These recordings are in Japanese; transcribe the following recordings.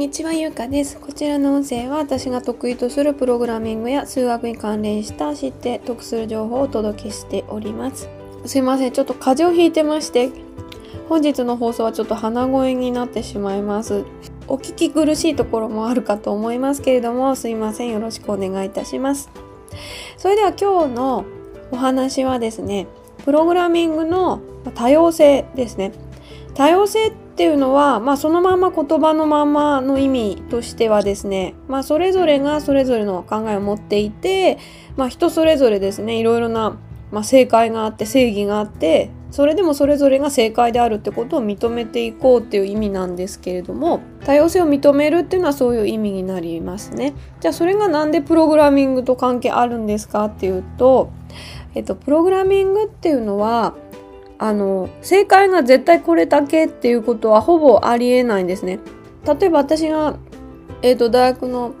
にちは、ゆうかです。こちらの音声は私が得意とするプログラミングや数学に関連した知って得する情報をお届けしております。すいません、ちょっと風邪をひいてまして、本日の放送はちょっと鼻声になってしまいます。お聞き苦しいところもあるかと思いますけれども、すいません、よろしくお願いいたします。それでは今日のお話はですね、プログラミングの多様性ですね。多様性っっていうのは、まあ、そのまま言葉のままの意味としてはですね、まあ、それぞれがそれぞれの考えを持っていて、まあ、人それぞれですねいろいろな、まあ、正解があって正義があってそれでもそれぞれが正解であるってことを認めていこうっていう意味なんですけれども多様性を認めるっていうのはそういう意味になりますね。じゃあそれが何でプログラミングと関係あるんですかっていうと、えっと、プログラミングっていうのはあの正解が絶対これだけっていうことはほぼありえないんですね。例えば私が、えーと、大学の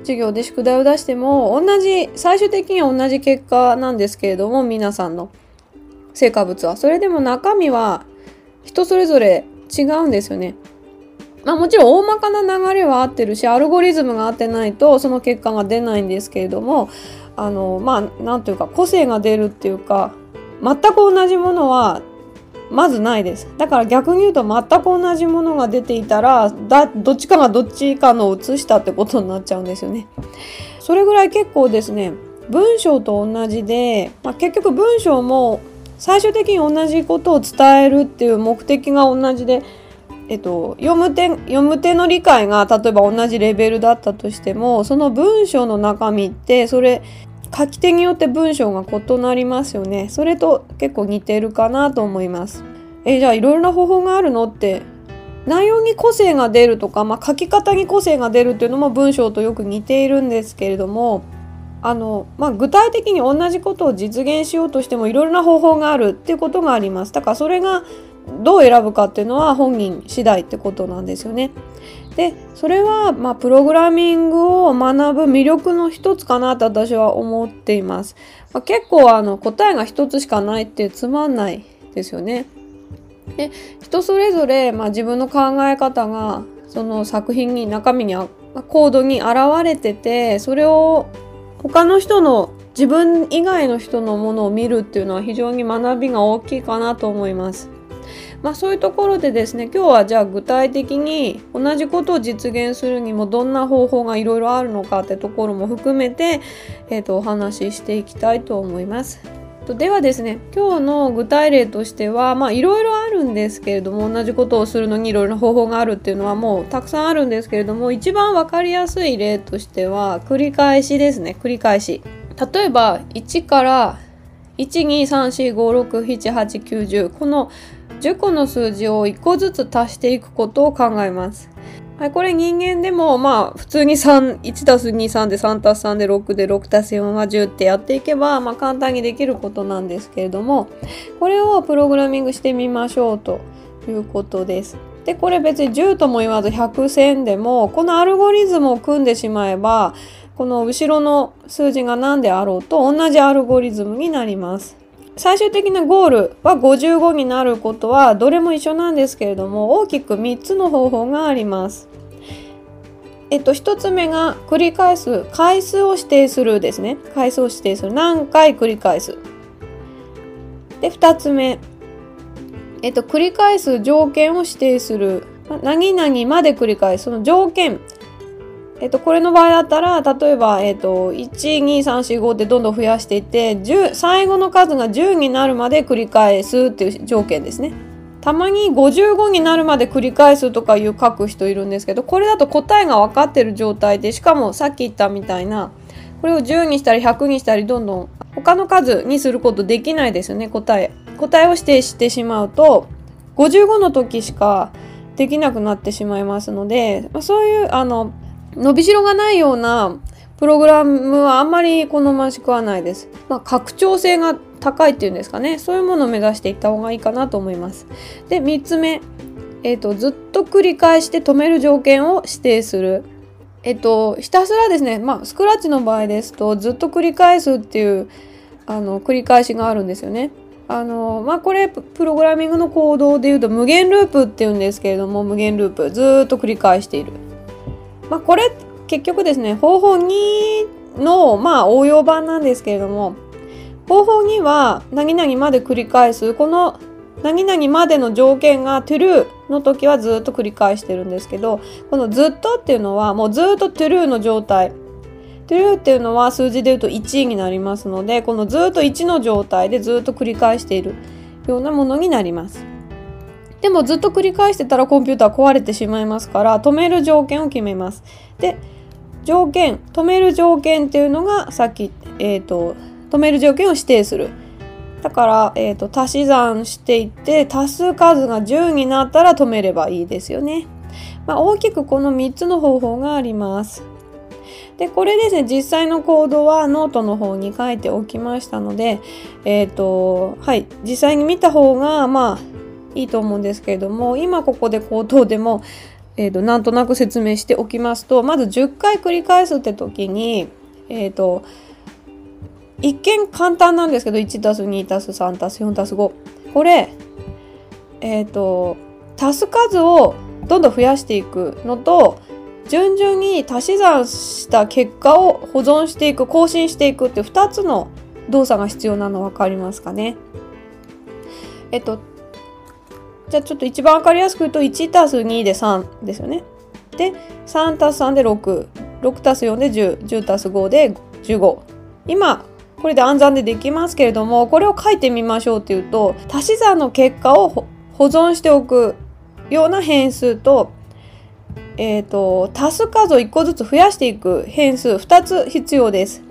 授業で宿題を出しても同じ最終的には同じ結果なんですけれども皆さんの成果物はそれでも中身は人それぞれ違うんですよね。まあもちろん大まかな流れは合ってるしアルゴリズムが合ってないとその結果が出ないんですけれどもあのまあ何ていうか個性が出るっていうか全く同じものはまずないです。だから逆に言うと全く同じものが出ていたらだどっちかがどっちかのを写したってことになっちゃうんですよね。それぐらい結構ですね文章と同じで、まあ、結局文章も最終的に同じことを伝えるっていう目的が同じでえっと、読む手読む手の理解が例えば同じレベルだったとしてもその文章の中身ってそれ書き手によって文章が異なりますよね。それと結構似てるかなと思います。えじゃあいろいろな方法があるの？って内容に個性が出るとか、まあ、書き方に個性が出るっていうのも文章とよく似ているんですけれどもあの、まあ、具体的に同じことを実現しようとしてもいろいろな方法があるっていうことがあります。だからそれがどう選ぶかっていうのは本人次第ってことなんですよね。でそれは、まあ、プログラミングを学ぶ魅力の一つかなと私は思っています。まあ、結構あの答えが一つしかないってつまんないですよね。で人それぞれ、まあ、自分の考え方がその作品に中身にコードに現れててそれを他の人の自分以外の人のものを見るっていうのは非常に学びが大きいかなと思います。まあ、そういうところでですね今日はじゃあ具体的に同じことを実現するにもどんな方法がいろいろあるのかってところも含めて、えー、とお話ししていきたいと思います。ではですね今日の具体例としてはいろいろあるんですけれども同じことをするのにいろいろな方法があるっていうのはもうたくさんあるんですけれども一番分かりやすい例としては繰り返しですね繰り返し例えば1から12345678910この10個の数字を1個ずつ足していくことを考えます。はい、これ人間でもまあ普通に3、1たす2、3で3たす3で6で6たす4は10ってやっていけばまあ簡単にできることなんですけれどもこれをプログラミングしてみましょうということです。でこれ別に10とも言わず100、1000でもこのアルゴリズムを組んでしまえばこの後ろの数字が何であろうと同じアルゴリズムになります。最終的なゴールは55になることはどれも一緒なんですけれども大きく3つの方法があります。えっと、1つ目が繰り返す回数を指定するですね。回数を指定する。何回繰り返す。で、2つ目。えっと、繰り返す条件を指定する。何々まで繰り返す。その条件。えっと、これの場合だったら、例えば、えっと、1、2、3、4、5ってどんどん増やしていって、10最後の数が10になるまで繰り返すっていう条件ですね。たまに55になるまで繰り返すとかいう書く人いるんですけど、これだと答えが分かってる状態で、しかもさっき言ったみたいな、これを10にしたり100にしたりどんどん他の数にすることできないですよね、答え。答えを指定してしまうと、55の時しかできなくなってしまいますので、そういう、あの、伸びしろがないようなプログラムはあんまり好ましくはないです。まあ、拡張性が高いっていうんですかね。そういうものを目指していった方がいいかなと思います。で、3つ目。えっ、ー、と、ずっと繰り返して止める条件を指定する。えっ、ー、と、ひたすらですね、まあ、スクラッチの場合ですと、ずっと繰り返すっていう、あの、繰り返しがあるんですよね。あの、まあ、これ、プログラミングの行動で言うと、無限ループっていうんですけれども、無限ループ。ずっと繰り返している。まあ、これ結局ですね方法2のまあ応用版なんですけれども方法2は何々まで繰り返す。この何々までの条件が true の時はずっと繰り返してるんですけどこのずっとっていうのはもうずっと true の状態。true っていうのは数字で言うと1になりますのでこのずっと1の状態でずっと繰り返しているようなものになります。でもずっと繰り返してたらコンピューター壊れてしまいますから止める条件を決めます。で条件止める条件っていうのがさっき、えーと、止める条件を指定する。だから、えーと、足し算していって足す数が10になったら止めればいいですよね、まあ、大きくこの3つの方法があります。でこれですね実際のコードはノートの方に書いておきましたのでえっ、ー、とはい実際に見た方がまあいいと思うんですけれども今ここで口頭でも、えーと、なんとなく説明しておきますとまず10回繰り返すって時にえ、ー、と一見簡単なんですけど 1+2+3+4+5 これえっ、ー、と足す数をどんどん増やしていくのと順々に足し算した結果を保存していく更新していくって2つの動作が必要なの分かりますかね。えっとじゃあちょっと一番分かりやすく言うと1たす2で3ですよね。で3たす3で66たす4で1010たす5で15今これで暗算でできますけれどもこれを書いてみましょうっていうと足し算の結果を保存しておくような変数とえーと、足す数を1個ずつ増やしていく変数2つ必要です。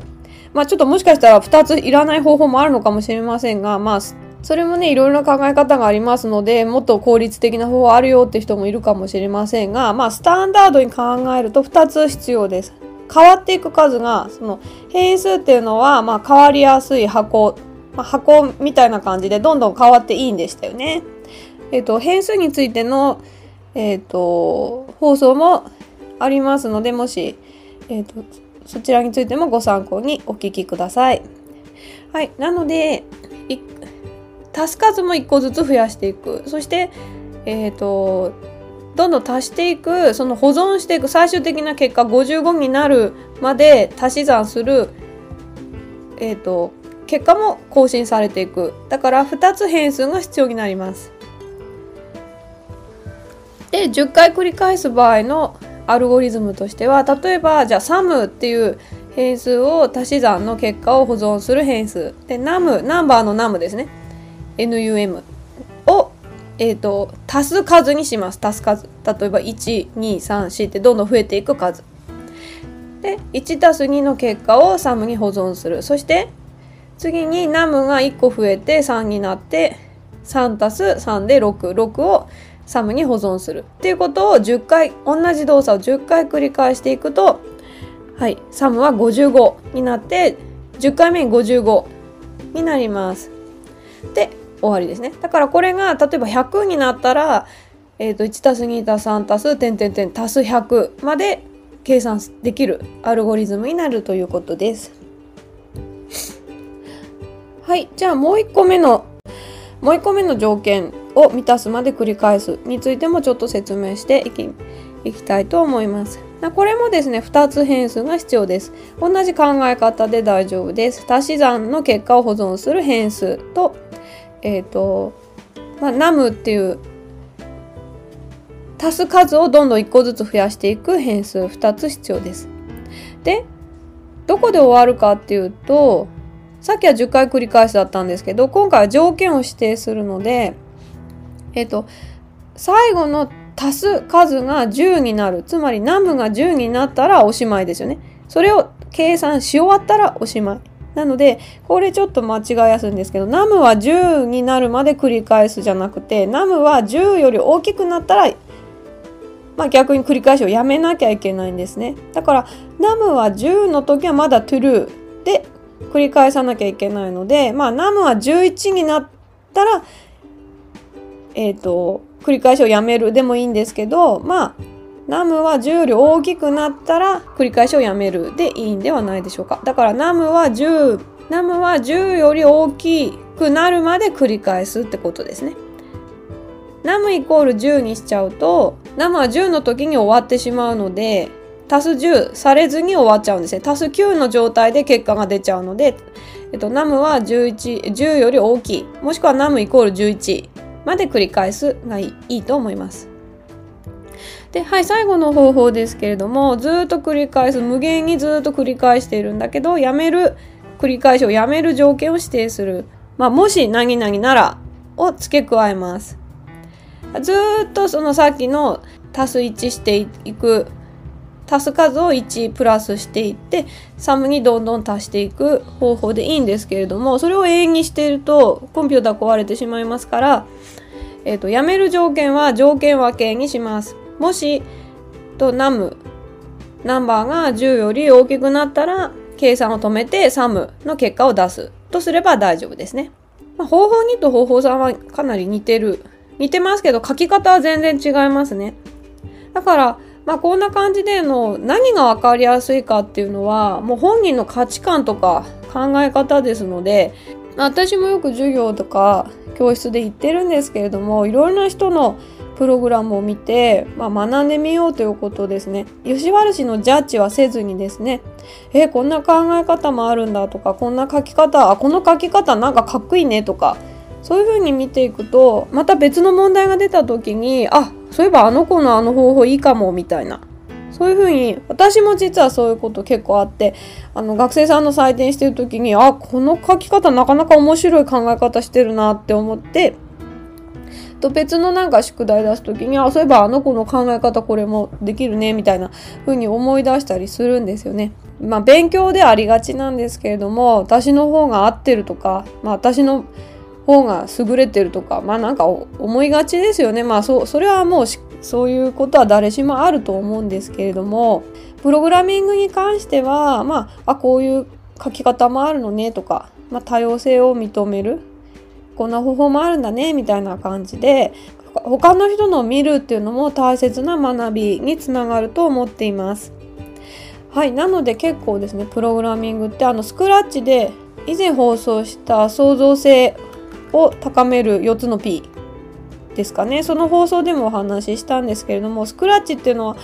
まあちょっともしかしたら2ついらない方法もあるのかもしれませんが、まあそれもねいろいろな考え方がありますのでもっと効率的な方法あるよって人もいるかもしれませんがまあスタンダードに考えると2つ必要です。変わっていく数がその変数っていうのはまあ変わりやすい箱、まあ、箱みたいな感じでどんどん変わっていいんでしたよね。えっ、ー、と変数についてのえっ、ー、と、放送もありますので、もし、えっ、ー、と、そちらについてもご参考にお聞きください。はい。なので、足す数も1個ずつ増やしていく。そして、え、ー、と、どんどん足していく、その保存していく最終的な結果55になるまで足し算する、えっ、と、結果も更新されていく。だから2つ変数が必要になります。で10回繰り返す場合のアルゴリズムとしては例えばじゃあ SUM っていう変数を足し算の結果を保存する変数で NUM ナンバーの NUM ですね NUM を、えーと、足す数にします。足す数。例えば1234ってどんどん増えていく数。で1たす2の結果を SUM に保存する。そして次に NUM が1個増えて3になって3たす3で66をサムに保存する。っていうことを10回同じ動作を10回繰り返していくとはいサムは55になって10回目に55になります。で終わりですねだからこれが例えば100になったら、えー、と1たす2たす3たす点点点足す100まで計算できるアルゴリズムになるということですはいじゃあもう1個目のもう1個目の条件を満たすまで繰り返すについてもちょっと説明していきいきたいと思います。これもですね、2つ変数が必要です。同じ考え方で大丈夫です。足し算の結果を保存する変数と、えっ、ー、と、まあ、num っていう足す数をどんどん1個ずつ増やしていく変数2つ必要です。で、どこで終わるかっていうと、さっきは10回繰り返しだったんですけど、今回は条件を指定するので、えっと、最後の足す数が10になる。つまりナムが10になったらおしまいですよね。それを計算し終わったらおしまい。なので、これちょっと間違いやすいんですけど、ナムは10になるまで繰り返すじゃなくて、ナムは10より大きくなったら、まあ、逆に繰り返しをやめなきゃいけないんですね。だから、ナムは10の時はまだ true で繰り返さなきゃいけないので、まあ、ナムは11になったら、えっ、ー、と、繰り返しをやめるでもいいんですけど、まあ、ナムは10より大きくなったら繰り返しをやめるでいいんではないでしょうか。だからナムは10、ナムは10より大きくなるまで繰り返すってことですね。ナムイコール10にしちゃうと、ナムは10の時に終わってしまうので、足す10されずに終わっちゃうんですね。足す9の状態で結果が出ちゃうので、えっと、ナムは11、10より大きい。もしくはナムイコール11まで繰り返すがいいいいと思います。で、はい、最後の方法ですけれども、ずっと繰り返す、無限にずっと繰り返しているんだけど、やめる、繰り返しをやめる条件を指定する。まあ、もし何々ならを付け加えます。ずっとそのさっきの足す1していく足す数を1プラスしていってサムにどんどん足していく方法でいいんですけれどもそれを永遠にしているとコンピューター壊れてしまいますから、えーと、やめる条件は条件分けにします。もしとナムナンバーが10より大きくなったら計算を止めてサムの結果を出すとすれば大丈夫ですね。まあ、方法2と方法3はかなり似てる似てますけど書き方は全然違いますね。だからまあ、こんな感じでの何が分かりやすいかっていうのはもう本人の価値観とか考え方ですので私もよく授業とか教室で言ってるんですけれどもいろいろな人のプログラムを見て、まあ、学んでみようということですね。吉原氏のジャッジはせずにですね、えこんな考え方もあるんだとか、こんな書き方、あ、この書き方なんかかっこいいねとか、そういうふうに見ていくとまた別の問題が出た時にあそういえばあの子のあの方法いいかもみたいなそういうふうに私も実はそういうこと結構あってあの学生さんの採点してる時にあこの書き方なかなか面白い考え方してるなって思ってと別のなんか宿題出す時にあそういえばあの子の考え方これもできるねみたいな風に思い出したりするんですよね。まあ勉強でありがちなんですけれども私の方が合ってるとか、まあ、私の方が優れてるとかまあなんか思いがちですよねまあそそれはもうそういうことは誰しもあると思うんですけれどもプログラミングに関してはまああこういう書き方もあるのねとか、まあ、多様性を認めるこんな方法もあるんだねみたいな感じで他の人の見るっていうのも大切な学びにつながると思っています。はい、なので結構ですねプログラミングってあのスクラッチで以前放送した創造性を高める4つの P ですかねその放送でもお話ししたんですけれどもスクラッチっていうのは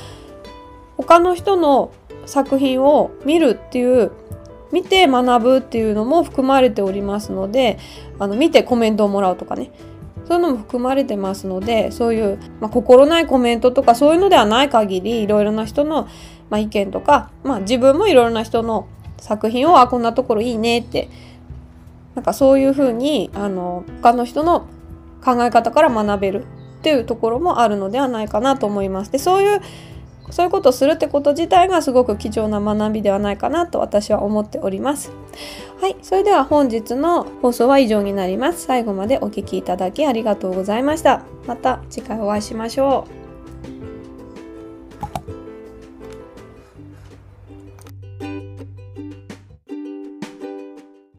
他の人の作品を見るっていう見て学ぶっていうのも含まれておりますのであの見てコメントをもらうとかねそういうのも含まれてますのでそういう、まあ、心ないコメントとかそういうのではない限りいろいろな人の、まあ、意見とか、まあ、自分もいろいろな人の作品をあこんなところいいねってなんかそういうふうにあの他の人の考え方から学べるっていうところもあるのではないかなと思います。でそういうそういうことをするってこと自体がすごく貴重な学びではないかなと私は思っております。はい、それでは本日の放送は以上になります。最後までお聴きいただきありがとうございました。また次回お会いしましょう。